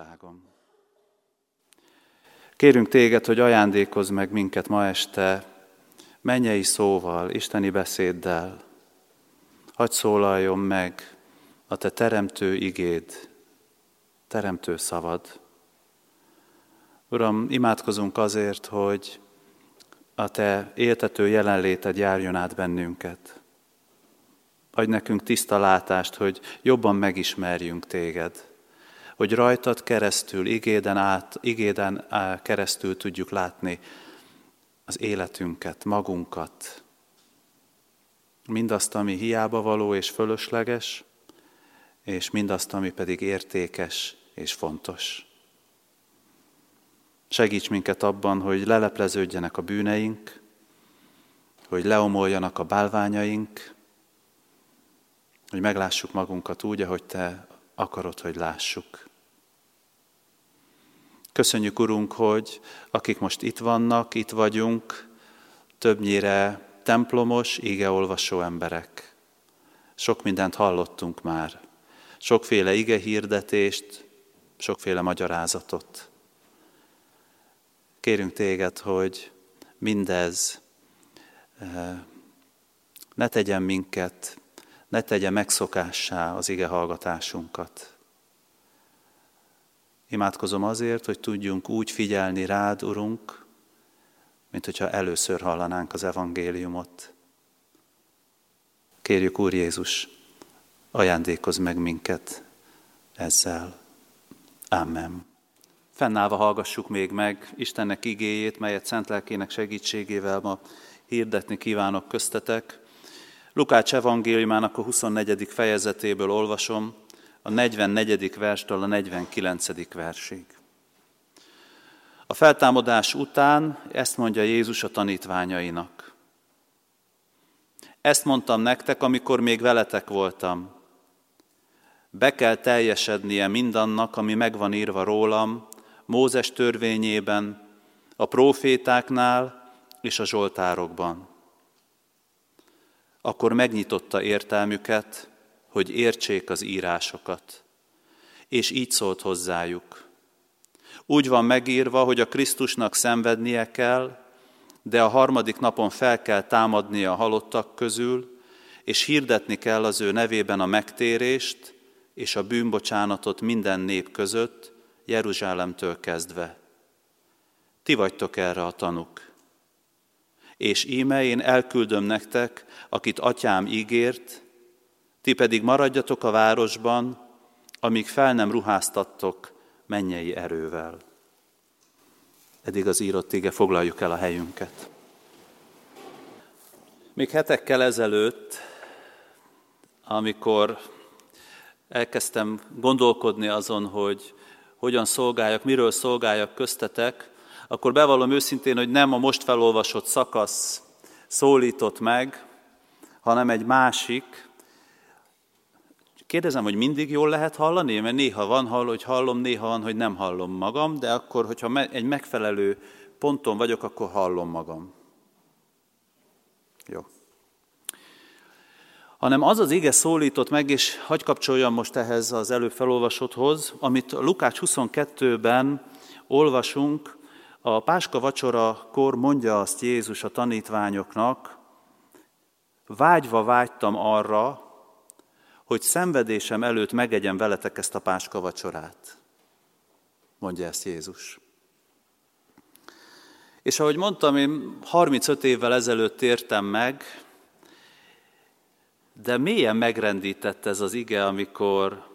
világom. Kérünk téged, hogy ajándékozz meg minket ma este mennyei szóval, isteni beszéddel. Hagy szólaljon meg a te teremtő igéd, teremtő szavad. Uram, imádkozunk azért, hogy a te éltető jelenléted járjon át bennünket. Adj nekünk tiszta látást, hogy jobban megismerjünk téged hogy rajtad keresztül, igéden, át, igéden keresztül tudjuk látni az életünket, magunkat, mindazt, ami hiába való és fölösleges, és mindazt, ami pedig értékes és fontos. Segíts minket abban, hogy lelepleződjenek a bűneink, hogy leomoljanak a bálványaink, hogy meglássuk magunkat úgy, ahogy Te akarod, hogy lássuk. Köszönjük, Urunk, hogy akik most itt vannak, itt vagyunk, többnyire templomos, igeolvasó emberek. Sok mindent hallottunk már. Sokféle ige hirdetést, sokféle magyarázatot. Kérünk téged, hogy mindez eh, ne tegyen minket, ne tegye megszokássá az ige hallgatásunkat. Imádkozom azért, hogy tudjunk úgy figyelni rád, Urunk, mint hogyha először hallanánk az evangéliumot. Kérjük, Úr Jézus, ajándékozz meg minket ezzel. Amen. Fennállva hallgassuk még meg Istennek igéjét, melyet szent lelkének segítségével ma hirdetni kívánok köztetek. Lukács evangéliumának a 24. fejezetéből olvasom, a 44. verstől a 49. versig. A feltámadás után ezt mondja Jézus a tanítványainak. Ezt mondtam nektek, amikor még veletek voltam. Be kell teljesednie mindannak, ami megvan írva rólam, Mózes törvényében, a profétáknál és a zsoltárokban. Akkor megnyitotta értelmüket, hogy értsék az írásokat. És így szólt hozzájuk. Úgy van megírva, hogy a Krisztusnak szenvednie kell, de a harmadik napon fel kell támadnia a halottak közül, és hirdetni kell az ő nevében a megtérést és a bűnbocsánatot minden nép között, Jeruzsálemtől kezdve. Ti vagytok erre a tanuk. És íme én elküldöm nektek, akit atyám ígért, ti pedig maradjatok a városban, amíg fel nem ruháztattok mennyei erővel. Eddig az írott ige, foglaljuk el a helyünket. Még hetekkel ezelőtt, amikor elkezdtem gondolkodni azon, hogy hogyan szolgáljak, miről szolgáljak köztetek, akkor bevallom őszintén, hogy nem a most felolvasott szakasz szólított meg, hanem egy másik, Kérdezem, hogy mindig jól lehet hallani? Mert néha van, hall, hogy hallom, néha van, hogy nem hallom magam, de akkor, hogyha egy megfelelő ponton vagyok, akkor hallom magam. Jó. Hanem az az ige szólított meg, és hagy kapcsoljam most ehhez az előbb felolvasotthoz, amit Lukács 22-ben olvasunk, a Páska vacsora kor mondja azt Jézus a tanítványoknak, vágyva vágytam arra, hogy szenvedésem előtt megegyem veletek ezt a páska vacsorát. Mondja ezt Jézus. És ahogy mondtam, én 35 évvel ezelőtt értem meg, de mélyen megrendített ez az ige, amikor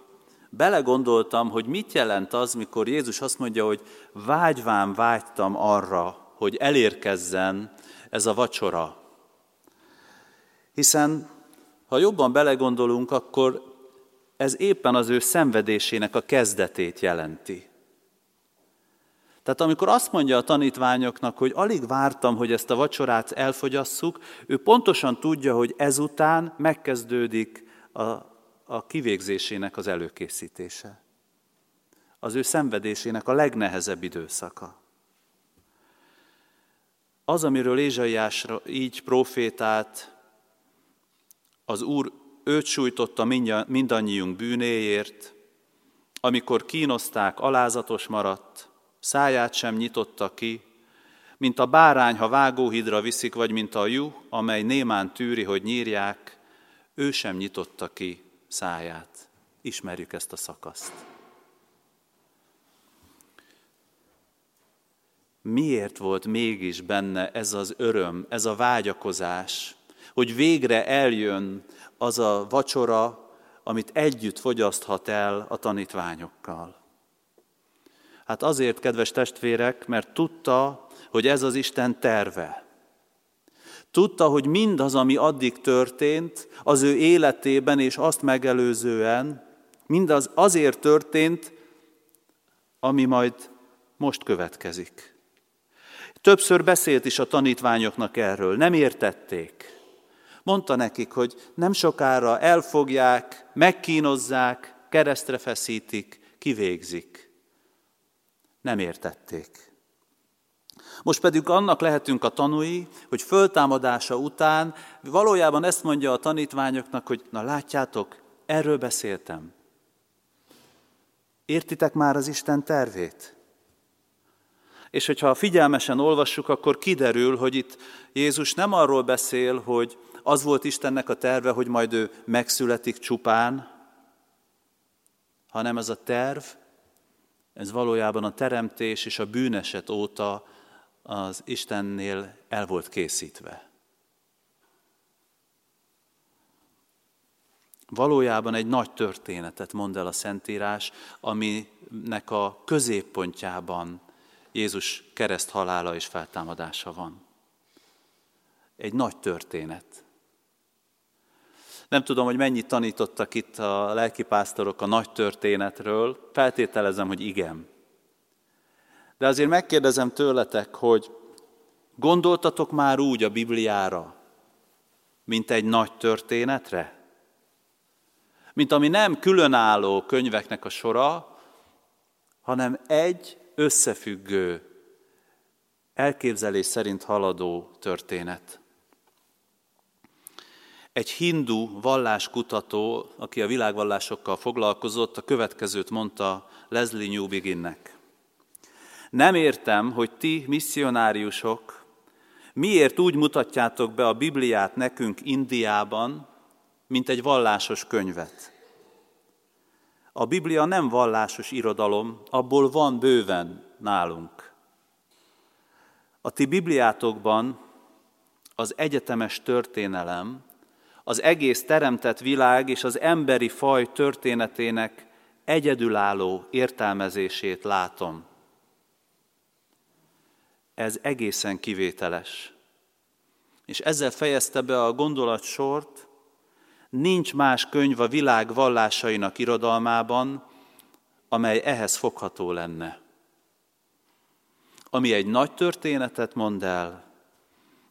belegondoltam, hogy mit jelent az, mikor Jézus azt mondja, hogy vágyván vágytam arra, hogy elérkezzen ez a vacsora. Hiszen ha jobban belegondolunk, akkor ez éppen az ő szenvedésének a kezdetét jelenti. Tehát amikor azt mondja a tanítványoknak, hogy alig vártam, hogy ezt a vacsorát elfogyasszuk, ő pontosan tudja, hogy ezután megkezdődik a, a kivégzésének az előkészítése. Az ő szenvedésének a legnehezebb időszaka. Az, amiről Ézsaiás így profétált, az Úr őt sújtotta mindannyiunk bűnéért, amikor kínozták, alázatos maradt, száját sem nyitotta ki, mint a bárány, ha vágóhidra viszik, vagy mint a jú, amely némán tűri, hogy nyírják, ő sem nyitotta ki száját. Ismerjük ezt a szakaszt. Miért volt mégis benne ez az öröm, ez a vágyakozás, hogy végre eljön az a vacsora, amit együtt fogyaszthat el a tanítványokkal? Hát azért, kedves testvérek, mert tudta, hogy ez az Isten terve. Tudta, hogy mindaz, ami addig történt, az ő életében és azt megelőzően, mindaz azért történt, ami majd most következik. Többször beszélt is a tanítványoknak erről, nem értették. Mondta nekik, hogy nem sokára elfogják, megkínozzák, keresztre feszítik, kivégzik. Nem értették. Most pedig annak lehetünk a tanúi, hogy föltámadása után valójában ezt mondja a tanítványoknak, hogy na látjátok, erről beszéltem. Értitek már az Isten tervét? És hogyha figyelmesen olvassuk, akkor kiderül, hogy itt Jézus nem arról beszél, hogy az volt Istennek a terve, hogy majd ő megszületik csupán, hanem ez a terv, ez valójában a teremtés és a bűneset óta az Istennél el volt készítve. Valójában egy nagy történetet mond el a Szentírás, aminek a középpontjában Jézus kereszt halála és feltámadása van. Egy nagy történet. Nem tudom, hogy mennyit tanítottak itt a lelkipásztorok a nagy történetről, feltételezem, hogy igen. De azért megkérdezem tőletek, hogy gondoltatok már úgy a Bibliára, mint egy nagy történetre? Mint ami nem különálló könyveknek a sora, hanem egy összefüggő, elképzelés szerint haladó történet. Egy hindu valláskutató, aki a világvallásokkal foglalkozott, a következőt mondta Leslie Newbeginnek. Nem értem, hogy ti, misszionáriusok, miért úgy mutatjátok be a Bibliát nekünk Indiában, mint egy vallásos könyvet. A Biblia nem vallásos irodalom, abból van bőven nálunk. A ti Bibliátokban az egyetemes történelem, az egész teremtett világ és az emberi faj történetének egyedülálló értelmezését látom. Ez egészen kivételes. És ezzel fejezte be a gondolatsort, nincs más könyv a világ vallásainak irodalmában, amely ehhez fogható lenne. Ami egy nagy történetet mond el,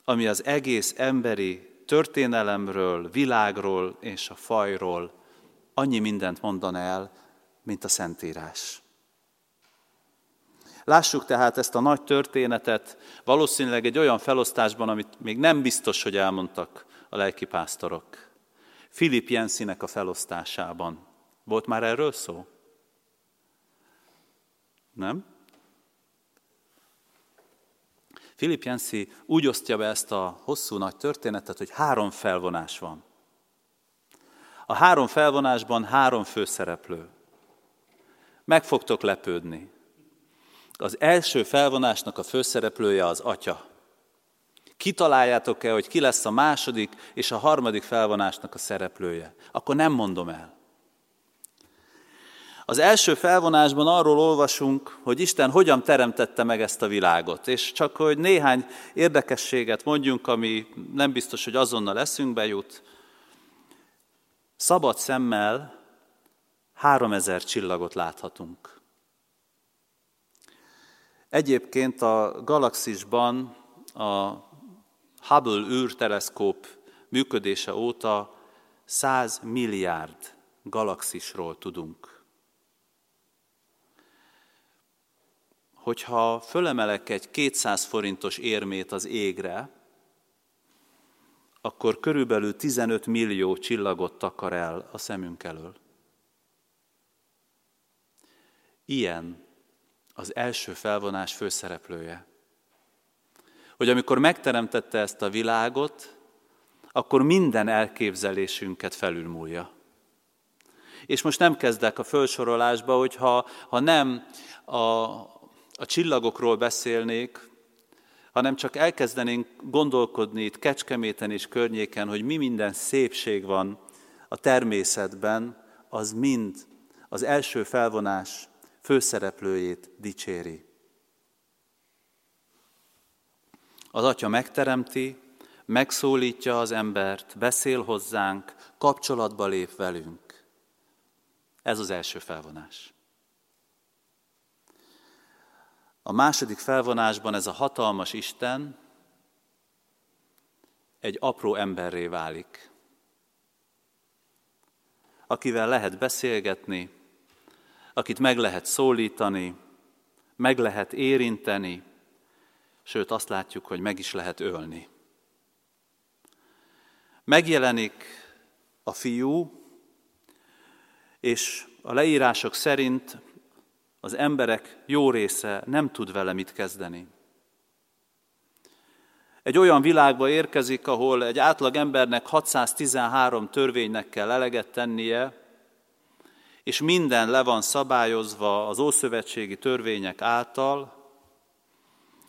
ami az egész emberi történelemről, világról és a fajról annyi mindent mondan el, mint a Szentírás. Lássuk tehát ezt a nagy történetet valószínűleg egy olyan felosztásban, amit még nem biztos, hogy elmondtak a lelkipásztorok. Filip Jenszinek a felosztásában. Volt már erről szó? Nem? Filip Jensi úgy osztja be ezt a hosszú nagy történetet, hogy három felvonás van. A három felvonásban három főszereplő. Meg fogtok lepődni. Az első felvonásnak a főszereplője az atya. Kitaláljátok-e, hogy ki lesz a második és a harmadik felvonásnak a szereplője? Akkor nem mondom el. Az első felvonásban arról olvasunk, hogy Isten hogyan teremtette meg ezt a világot. És csak hogy néhány érdekességet mondjunk, ami nem biztos, hogy azonnal eszünkbe jut. Szabad szemmel három ezer csillagot láthatunk. Egyébként a galaxisban a Hubble űrteleszkóp működése óta 100 milliárd galaxisról tudunk. Hogyha fölemelek egy 200 forintos érmét az égre, akkor körülbelül 15 millió csillagot takar el a szemünk elől. Ilyen az első felvonás főszereplője. Hogy amikor megteremtette ezt a világot, akkor minden elképzelésünket felülmúlja. És most nem kezdek a felsorolásba, hogy ha, ha nem a, a csillagokról beszélnék, hanem csak elkezdenénk gondolkodni itt Kecskeméten és környéken, hogy mi minden szépség van a természetben, az mind az első felvonás főszereplőjét dicséri. Az Atya megteremti, megszólítja az embert, beszél hozzánk, kapcsolatba lép velünk. Ez az első felvonás. A második felvonásban ez a hatalmas Isten egy apró emberré válik, akivel lehet beszélgetni, akit meg lehet szólítani, meg lehet érinteni, sőt azt látjuk, hogy meg is lehet ölni. Megjelenik a fiú, és a leírások szerint az emberek jó része nem tud vele mit kezdeni. Egy olyan világba érkezik, ahol egy átlag embernek 613 törvénynek kell eleget tennie, és minden le van szabályozva az ószövetségi törvények által,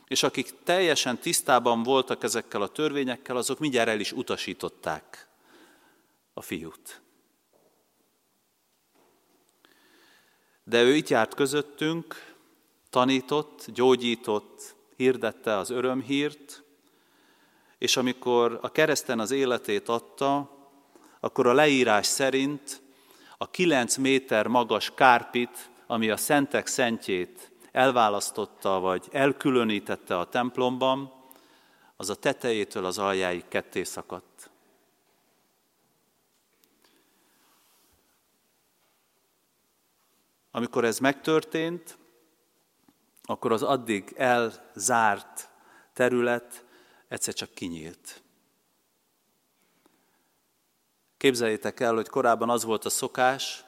és akik teljesen tisztában voltak ezekkel a törvényekkel, azok mindjárt el is utasították a fiút. De ő itt járt közöttünk, tanított, gyógyított, hirdette az örömhírt, és amikor a kereszten az életét adta, akkor a leírás szerint a kilenc méter magas kárpit, ami a szentek szentjét elválasztotta, vagy elkülönítette a templomban, az a tetejétől az aljáig ketté szakadt. Amikor ez megtörtént, akkor az addig elzárt terület egyszer csak kinyílt. Képzeljétek el, hogy korábban az volt a szokás,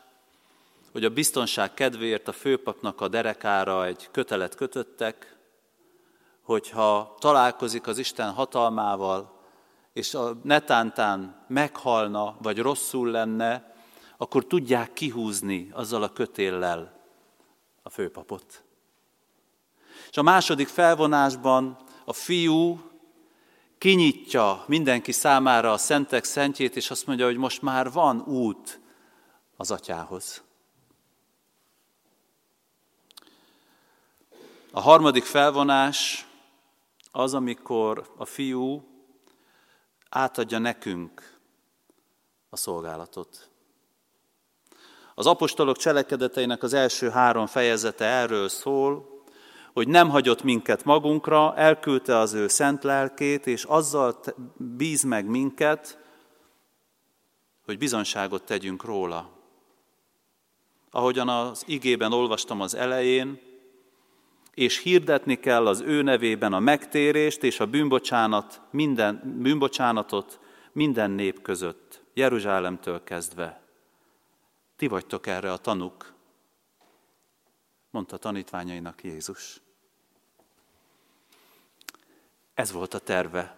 hogy a biztonság kedvéért a főpapnak a derekára egy kötelet kötöttek, hogyha találkozik az Isten hatalmával, és a netántán meghalna, vagy rosszul lenne, akkor tudják kihúzni azzal a kötéllel a főpapot. És a második felvonásban a fiú kinyitja mindenki számára a szentek szentjét, és azt mondja, hogy most már van út az atyához. A harmadik felvonás az, amikor a fiú átadja nekünk a szolgálatot. Az apostolok cselekedeteinek az első három fejezete erről szól, hogy nem hagyott minket magunkra, elküldte az ő szent lelkét, és azzal bíz meg minket, hogy bizonságot tegyünk róla. Ahogyan az igében olvastam az elején, és hirdetni kell az ő nevében a megtérést és a bűnbocsánat minden, bűnbocsánatot minden nép között, Jeruzsálemtől kezdve. Ti vagytok erre a tanuk, mondta tanítványainak Jézus. Ez volt a terve.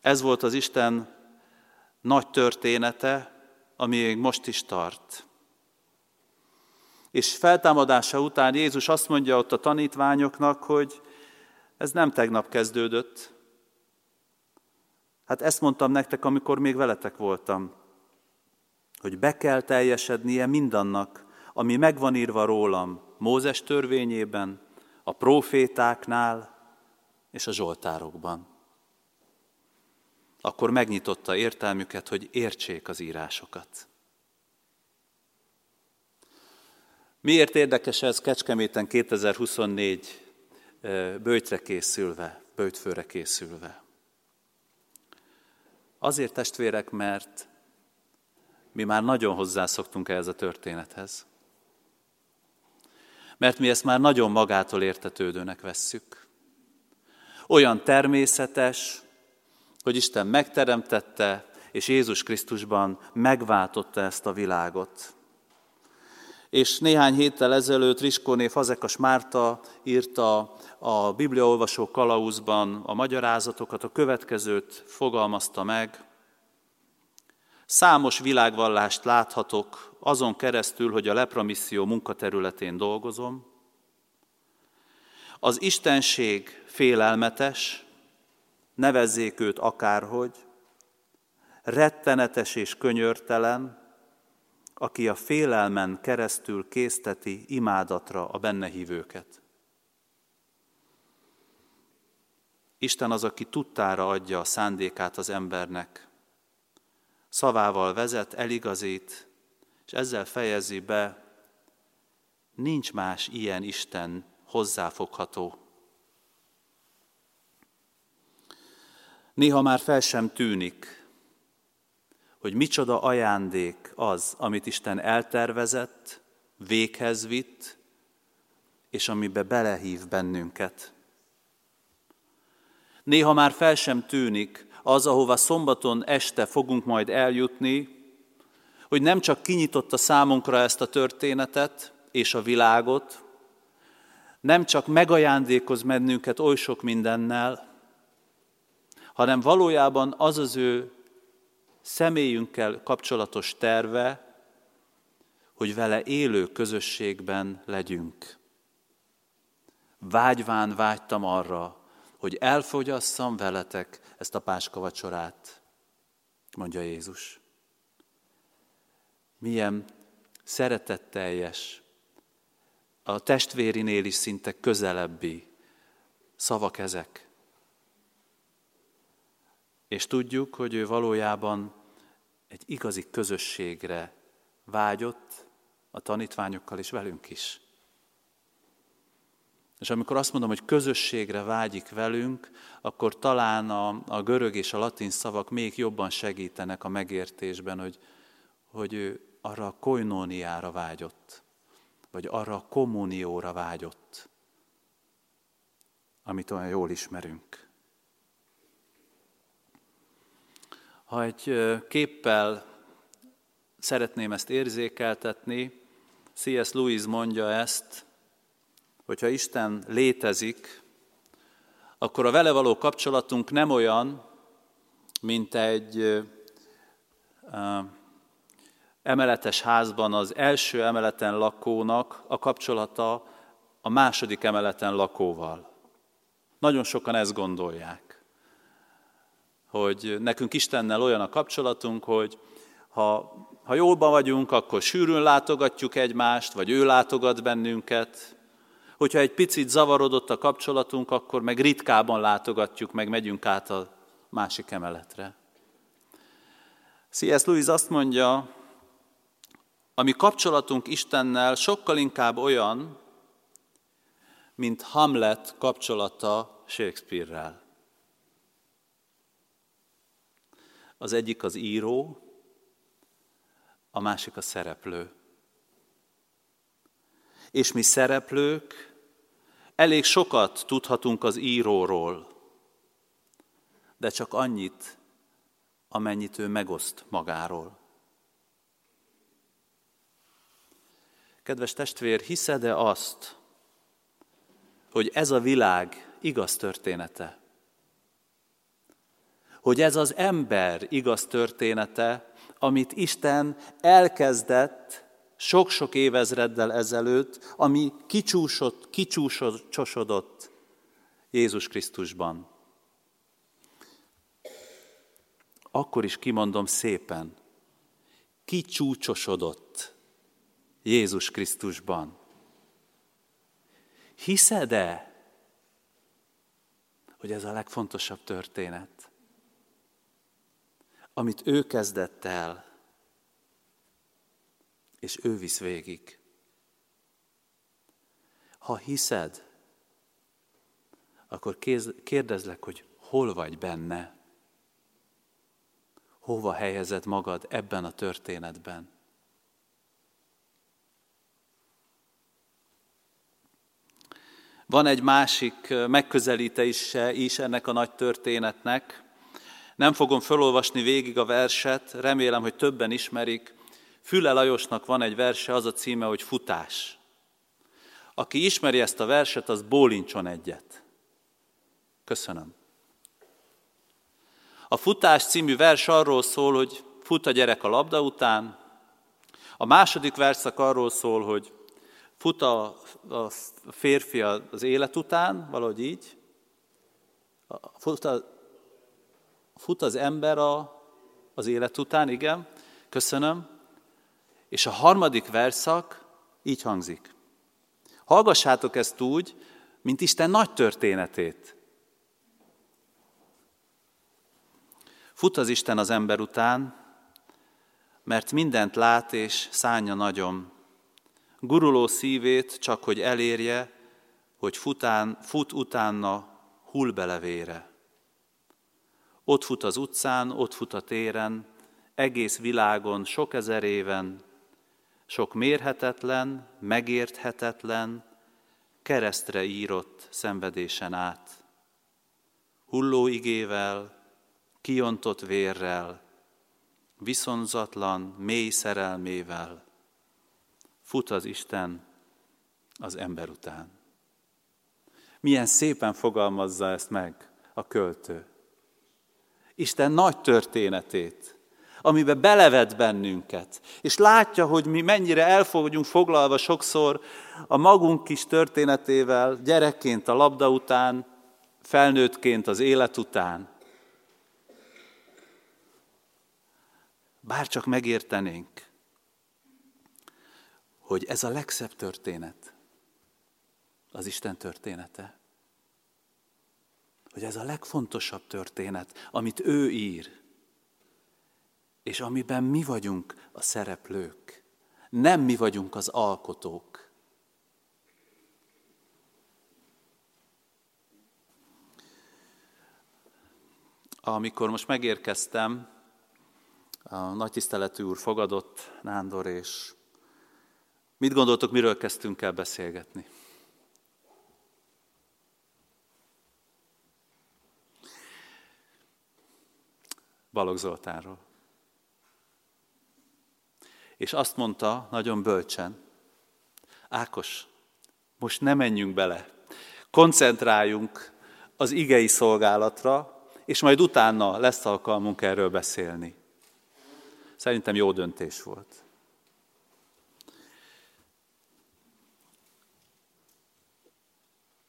Ez volt az Isten nagy története, ami még most is tart. És feltámadása után Jézus azt mondja ott a tanítványoknak, hogy ez nem tegnap kezdődött. Hát ezt mondtam nektek, amikor még veletek voltam, hogy be kell teljesednie mindannak, ami megvan írva rólam Mózes törvényében, a profétáknál és a zsoltárokban. Akkor megnyitotta értelmüket, hogy értsék az írásokat. Miért érdekes ez Kecskeméten 2024 bőjtre készülve, bőjtfőre készülve? Azért testvérek, mert mi már nagyon hozzászoktunk ehhez a történethez. Mert mi ezt már nagyon magától értetődőnek vesszük. Olyan természetes, hogy Isten megteremtette, és Jézus Krisztusban megváltotta ezt a világot. És néhány héttel ezelőtt Riskóné Fazekas Márta írta a Bibliaolvasó kalauzban a magyarázatokat, a következőt fogalmazta meg. Számos világvallást láthatok azon keresztül, hogy a Lepramisszió munkaterületén dolgozom. Az Istenség félelmetes, nevezzék őt akárhogy, rettenetes és könyörtelen, aki a félelmen keresztül készteti imádatra a benne hívőket. Isten az, aki tudtára adja a szándékát az embernek, szavával vezet, eligazít, és ezzel fejezi be, nincs más ilyen Isten hozzáfogható. Néha már fel sem tűnik, hogy micsoda ajándék az, amit Isten eltervezett, véghez vitt, és amibe belehív bennünket. Néha már fel sem tűnik az, ahova szombaton este fogunk majd eljutni, hogy nem csak kinyitotta számunkra ezt a történetet és a világot, nem csak megajándékoz bennünket oly sok mindennel, hanem valójában az az ő személyünkkel kapcsolatos terve, hogy vele élő közösségben legyünk. Vágyván vágytam arra, hogy elfogyasszam veletek ezt a páska vacsorát, mondja Jézus. Milyen szeretetteljes, a testvérinél is szinte közelebbi szavak ezek. És tudjuk, hogy ő valójában egy igazi közösségre vágyott a tanítványokkal és velünk is. És amikor azt mondom, hogy közösségre vágyik velünk, akkor talán a, a görög és a latin szavak még jobban segítenek a megértésben, hogy, hogy ő arra a koinóniára vágyott, vagy arra a kommunióra vágyott, amit olyan jól ismerünk. Ha egy képpel szeretném ezt érzékeltetni, C.S. Lewis mondja ezt, hogyha Isten létezik, akkor a vele való kapcsolatunk nem olyan, mint egy emeletes házban az első emeleten lakónak a kapcsolata a második emeleten lakóval. Nagyon sokan ezt gondolják hogy nekünk Istennel olyan a kapcsolatunk, hogy ha, ha jólban vagyunk, akkor sűrűn látogatjuk egymást, vagy ő látogat bennünket. Hogyha egy picit zavarodott a kapcsolatunk, akkor meg ritkában látogatjuk, meg megyünk át a másik emeletre. C.S. Lewis azt mondja, ami kapcsolatunk Istennel sokkal inkább olyan, mint Hamlet kapcsolata Shakespeare-rel. Az egyik az író, a másik a szereplő. És mi szereplők elég sokat tudhatunk az íróról, de csak annyit, amennyit ő megoszt magáról. Kedves testvér, hiszed-e azt, hogy ez a világ igaz története? hogy ez az ember igaz története, amit Isten elkezdett sok-sok évezreddel ezelőtt, ami kicsúsott, kicsúsosodott Jézus Krisztusban. Akkor is kimondom szépen, kicsúcsosodott Jézus Krisztusban. Hiszed-e, hogy ez a legfontosabb történet? amit ő kezdett el, és ő visz végig. Ha hiszed, akkor kérdezlek, hogy hol vagy benne? Hova helyezed magad ebben a történetben? Van egy másik megközelítése is ennek a nagy történetnek, nem fogom felolvasni végig a verset, remélem, hogy többen ismerik. Füle Lajosnak van egy verse, az a címe, hogy Futás. Aki ismeri ezt a verset, az bólincson egyet. Köszönöm. A Futás című vers arról szól, hogy fut a gyerek a labda után. A második verszak arról szól, hogy fut a, a férfi az élet után, valahogy így. Fut, a, fut az ember a, az élet után, igen, köszönöm. És a harmadik verszak így hangzik. Hallgassátok ezt úgy, mint Isten nagy történetét. Fut az Isten az ember után, mert mindent lát és szánja nagyon. Guruló szívét csak, hogy elérje, hogy fután, fut utána, hull belevére. Ott fut az utcán, ott fut a téren, egész világon, sok ezer éven, sok mérhetetlen, megérthetetlen, keresztre írott szenvedésen át. Hulló igével, kiontott vérrel, viszonzatlan, mély szerelmével fut az Isten az ember után. Milyen szépen fogalmazza ezt meg a költő. Isten nagy történetét, amiben belevet bennünket, és látja, hogy mi mennyire el foglalva sokszor a magunk kis történetével, gyerekként a labda után, felnőttként az élet után. Bár csak megértenénk, hogy ez a legszebb történet, az Isten története. Hogy ez a legfontosabb történet, amit ő ír, és amiben mi vagyunk a szereplők, nem mi vagyunk az alkotók. Amikor most megérkeztem, a nagy tiszteletű úr fogadott, Nándor, és mit gondoltok, miről kezdtünk el beszélgetni? Balogh Zoltánról. És azt mondta nagyon bölcsen, Ákos, most ne menjünk bele, koncentráljunk az igei szolgálatra, és majd utána lesz alkalmunk erről beszélni. Szerintem jó döntés volt.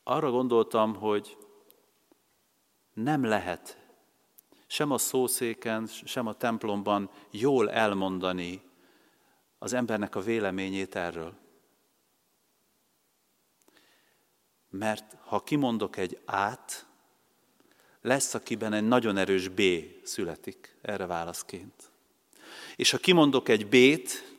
Arra gondoltam, hogy nem lehet sem a szószéken, sem a templomban jól elmondani az embernek a véleményét erről. Mert ha kimondok egy át, lesz, akiben egy nagyon erős B születik erre válaszként. És ha kimondok egy B-t,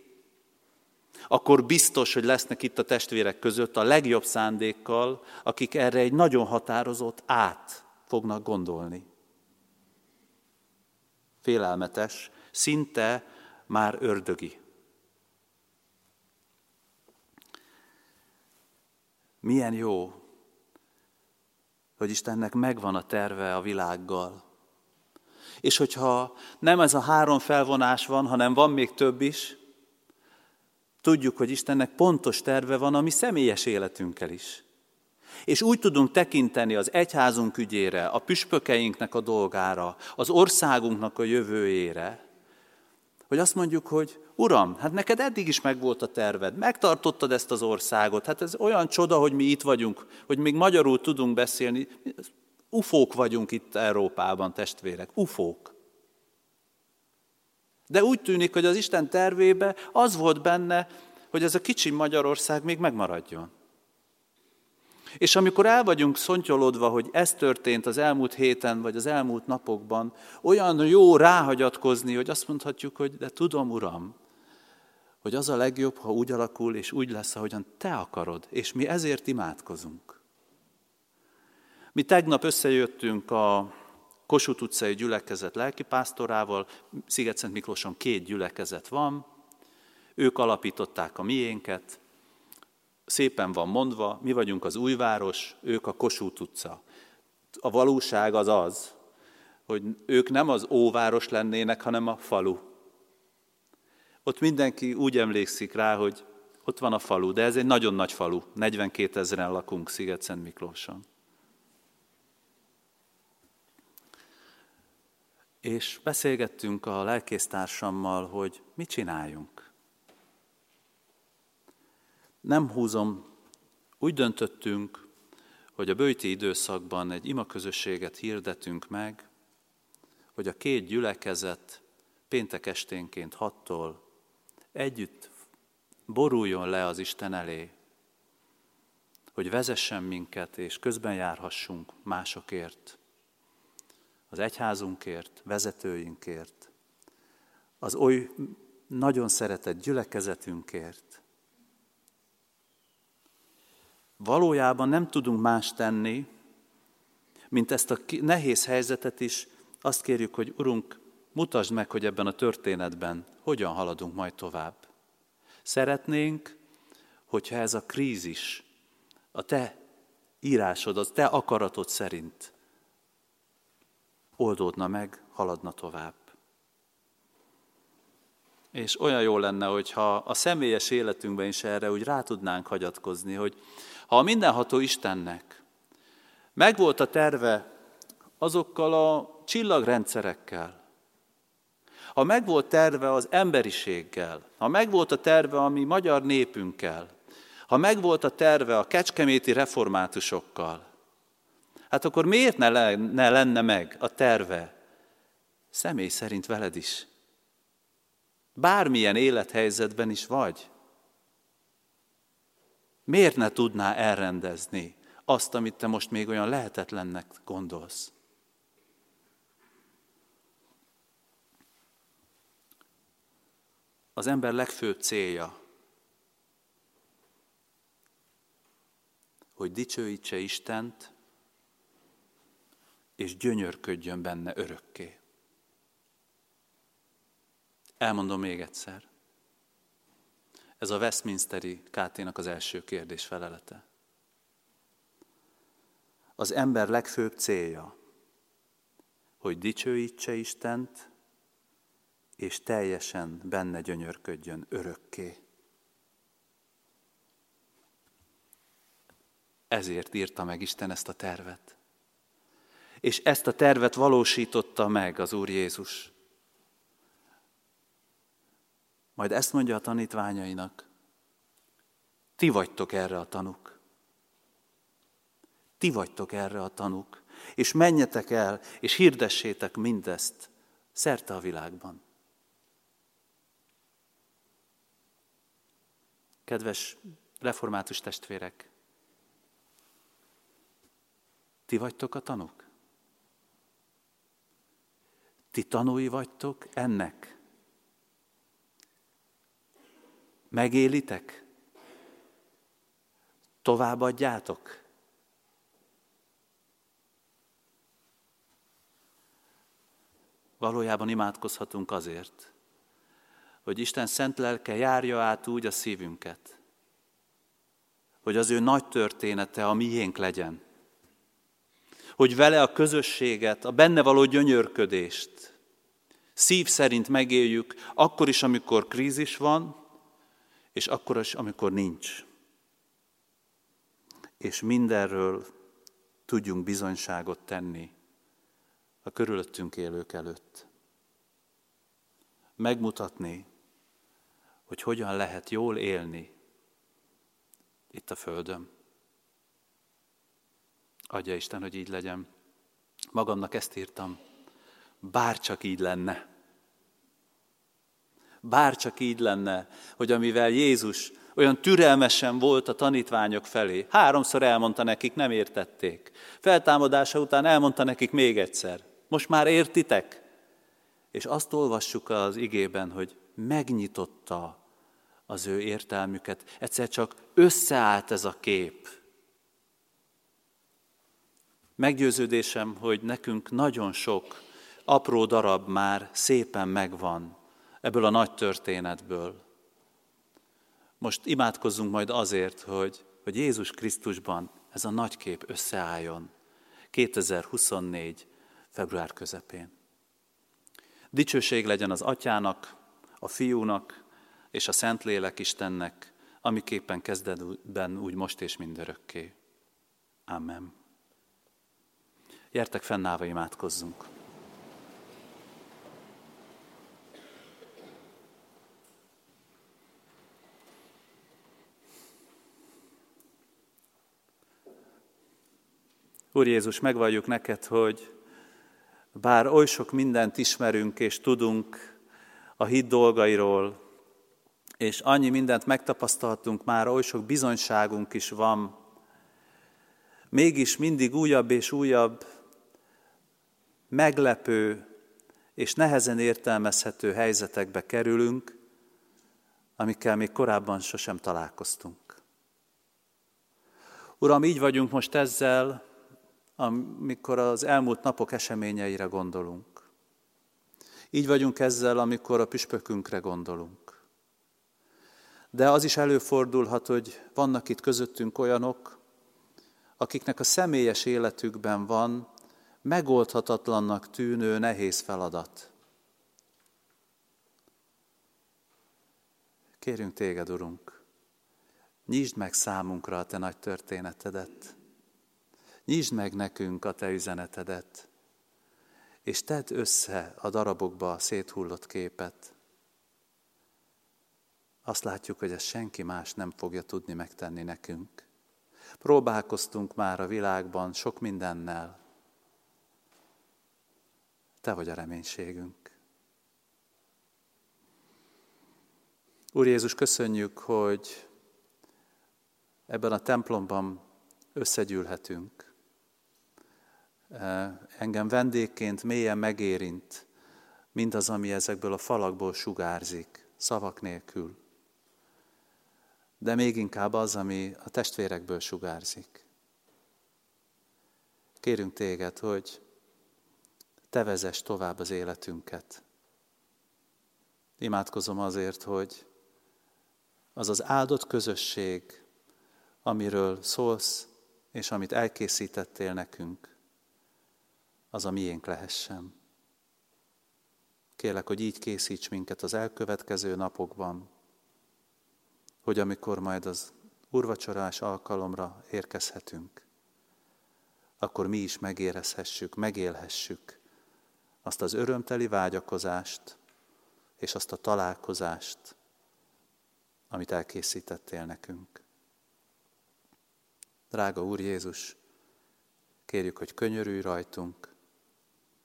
akkor biztos, hogy lesznek itt a testvérek között a legjobb szándékkal, akik erre egy nagyon határozott át fognak gondolni. Félelmetes, szinte már ördögi. Milyen jó, hogy Istennek megvan a terve a világgal. És hogyha nem ez a három felvonás van, hanem van még több is, tudjuk, hogy Istennek pontos terve van a mi személyes életünkkel is. És úgy tudunk tekinteni az egyházunk ügyére, a püspökeinknek a dolgára, az országunknak a jövőjére, hogy azt mondjuk, hogy Uram, hát neked eddig is megvolt a terved, megtartottad ezt az országot, hát ez olyan csoda, hogy mi itt vagyunk, hogy még magyarul tudunk beszélni. Ufók vagyunk itt Európában, testvérek, ufók. De úgy tűnik, hogy az Isten tervébe az volt benne, hogy ez a kicsi Magyarország még megmaradjon. És amikor el vagyunk szontyolodva, hogy ez történt az elmúlt héten, vagy az elmúlt napokban, olyan jó ráhagyatkozni, hogy azt mondhatjuk, hogy de tudom, Uram, hogy az a legjobb, ha úgy alakul, és úgy lesz, ahogyan Te akarod, és mi ezért imádkozunk. Mi tegnap összejöttünk a Kossuth utcai gyülekezet lelkipásztorával, Sziget-Szent Miklóson két gyülekezet van, ők alapították a miénket, szépen van mondva, mi vagyunk az újváros, ők a Kossuth utca. A valóság az az, hogy ők nem az óváros lennének, hanem a falu. Ott mindenki úgy emlékszik rá, hogy ott van a falu, de ez egy nagyon nagy falu, 42 ezeren lakunk Sziget-Szent Miklóson. És beszélgettünk a lelkésztársammal, hogy mit csináljunk. Nem húzom, úgy döntöttünk, hogy a bőti időszakban egy imaközösséget hirdetünk meg, hogy a két gyülekezet péntek esténként hattól együtt boruljon le az Isten elé, hogy vezessen minket, és közben járhassunk másokért, az egyházunkért, vezetőinkért, az oly nagyon szeretett gyülekezetünkért. Valójában nem tudunk más tenni, mint ezt a nehéz helyzetet is, azt kérjük, hogy Urunk, mutasd meg, hogy ebben a történetben hogyan haladunk majd tovább. Szeretnénk, hogyha ez a krízis a te írásod, a te akaratod szerint oldódna meg, haladna tovább. És olyan jó lenne, hogyha a személyes életünkben is erre úgy rá tudnánk hagyatkozni, hogy a mindenható Istennek. Megvolt a terve azokkal a csillagrendszerekkel, ha megvolt terve az emberiséggel, ha megvolt a terve a mi magyar népünkkel, ha megvolt a terve a kecskeméti reformátusokkal, hát akkor miért ne, le, ne lenne meg a terve? Személy szerint veled is? Bármilyen élethelyzetben is vagy. Miért ne tudná elrendezni azt, amit te most még olyan lehetetlennek gondolsz? az ember legfőbb célja, hogy dicsőítse Istent, és gyönyörködjön benne örökké. Elmondom még egyszer. Ez a Westminsteri KT-nak az első kérdés felelete. Az ember legfőbb célja, hogy dicsőítse Istent, és teljesen benne gyönyörködjön örökké. Ezért írta meg Isten ezt a tervet. És ezt a tervet valósította meg az Úr Jézus. Majd ezt mondja a tanítványainak, ti vagytok erre a tanuk. Ti vagytok erre a tanuk. És menjetek el, és hirdessétek mindezt szerte a világban. Kedves református testvérek, ti vagytok a tanúk? Ti tanúi vagytok ennek? Megélitek? Továbbadjátok? Valójában imádkozhatunk azért, hogy Isten szent lelke járja át úgy a szívünket, hogy az ő nagy története a miénk legyen. Hogy vele a közösséget, a benne való gyönyörködést szív szerint megéljük, akkor is, amikor krízis van, és akkor is, amikor nincs. És mindenről tudjunk bizonyságot tenni a körülöttünk élők előtt. Megmutatni, hogy hogyan lehet jól élni itt a Földön. Adja Isten, hogy így legyen. Magamnak ezt írtam. Bár csak így lenne. Bár csak így lenne, hogy amivel Jézus olyan türelmesen volt a tanítványok felé, háromszor elmondta nekik, nem értették. Feltámadása után elmondta nekik még egyszer. Most már értitek? És azt olvassuk az igében, hogy megnyitotta az ő értelmüket. Egyszer csak összeállt ez a kép. Meggyőződésem, hogy nekünk nagyon sok apró darab már szépen megvan ebből a nagy történetből. Most imádkozzunk majd azért, hogy, hogy Jézus Krisztusban ez a nagy kép összeálljon 2024. február közepén. Dicsőség legyen az atyának, a fiúnak és a Szentlélek Istennek, amiképpen kezdetben úgy most és mindörökké. Amen. Gyertek fennállva imádkozzunk. Úr Jézus, megvalljuk neked, hogy bár oly sok mindent ismerünk és tudunk a hit dolgairól, és annyi mindent megtapasztaltunk már, oly sok bizonyságunk is van, mégis mindig újabb és újabb, meglepő és nehezen értelmezhető helyzetekbe kerülünk, amikkel még korábban sosem találkoztunk. Uram, így vagyunk most ezzel, amikor az elmúlt napok eseményeire gondolunk. Így vagyunk ezzel, amikor a püspökünkre gondolunk. De az is előfordulhat, hogy vannak itt közöttünk olyanok, akiknek a személyes életükben van megoldhatatlannak tűnő nehéz feladat. Kérünk téged, Urunk, nyisd meg számunkra a te nagy történetedet. Nyisd meg nekünk a te üzenetedet, és tedd össze a darabokba a széthullott képet. Azt látjuk, hogy ezt senki más nem fogja tudni megtenni nekünk. Próbálkoztunk már a világban sok mindennel. Te vagy a reménységünk. Úr Jézus, köszönjük, hogy ebben a templomban összegyűlhetünk. Engem vendégként mélyen megérint mindaz, ami ezekből a falakból sugárzik, szavak nélkül de még inkább az, ami a testvérekből sugárzik. Kérünk téged, hogy te vezess tovább az életünket. Imádkozom azért, hogy az az áldott közösség, amiről szólsz, és amit elkészítettél nekünk, az a miénk lehessen. Kérlek, hogy így készíts minket az elkövetkező napokban, hogy amikor majd az urvacsorás alkalomra érkezhetünk, akkor mi is megérezhessük, megélhessük azt az örömteli vágyakozást és azt a találkozást, amit elkészítettél nekünk. Drága Úr Jézus, kérjük, hogy könyörülj rajtunk,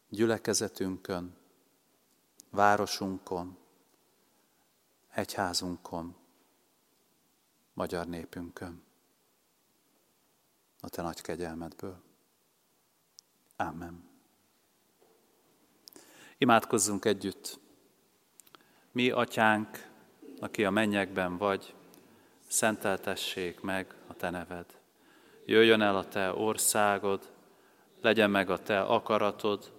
gyülekezetünkön, városunkon, egyházunkon, magyar népünkön. A te nagy kegyelmedből. Amen. Imádkozzunk együtt. Mi, atyánk, aki a mennyekben vagy, szenteltessék meg a te neved. Jöjjön el a te országod, legyen meg a te akaratod,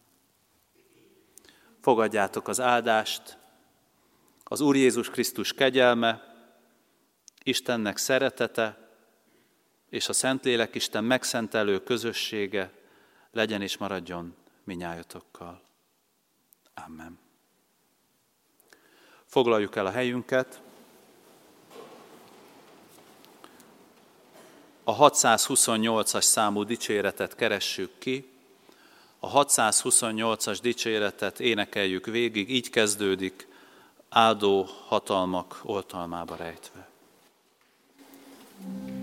Fogadjátok az áldást, az Úr Jézus Krisztus kegyelme, Istennek szeretete, és a Szentlélek Isten megszentelő közössége legyen és maradjon minnyájatokkal. Amen. Foglaljuk el a helyünket. A 628-as számú dicséretet keressük ki. A 628-as dicséretet énekeljük végig, így kezdődik, áldó hatalmak oltalmába rejtve. thank you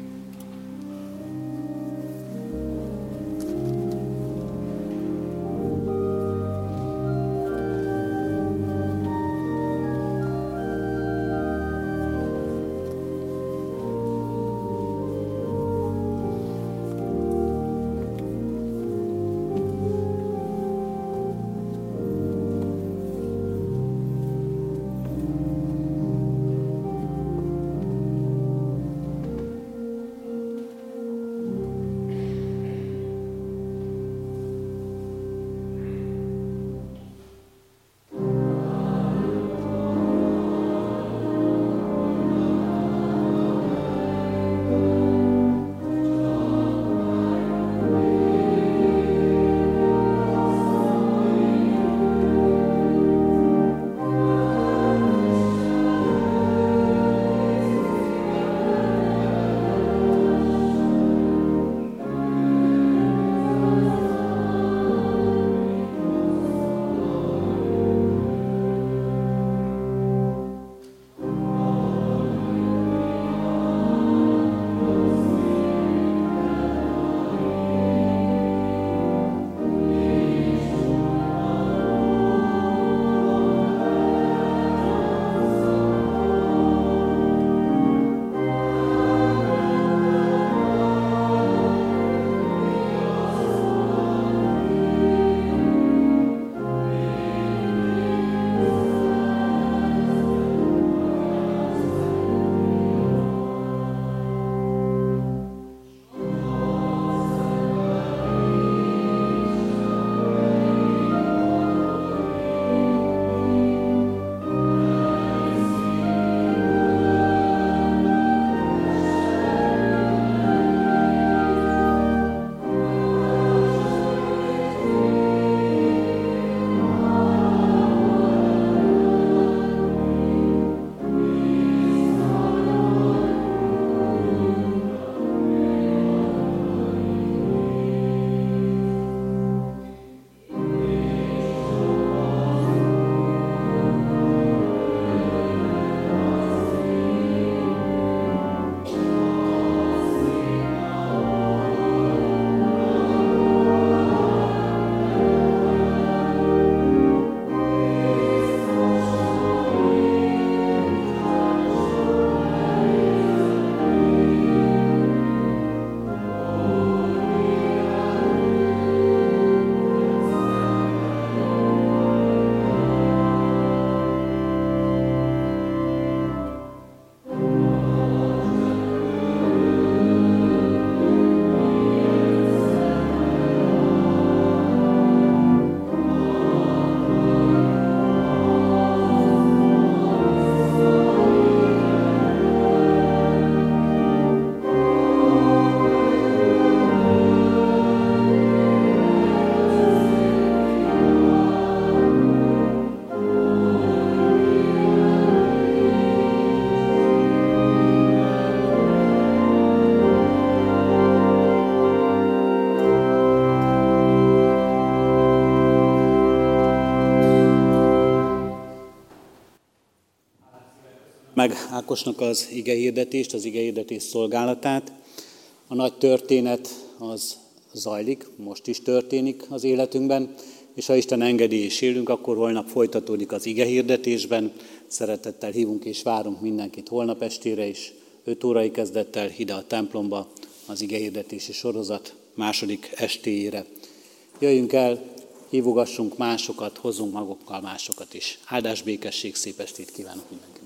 Ákosnak az ige hirdetést, az ige hirdetés szolgálatát. A nagy történet az zajlik, most is történik az életünkben, és ha Isten engedi és élünk, akkor holnap folytatódik az ige hirdetésben. Szeretettel hívunk és várunk mindenkit holnap estére is, 5 órai kezdettel ide a templomba az ige hirdetési sorozat második estéjére. Jöjjünk el, hívogassunk másokat, hozzunk magukkal másokat is. Áldás békesség, szép estét kívánok mindenkinek!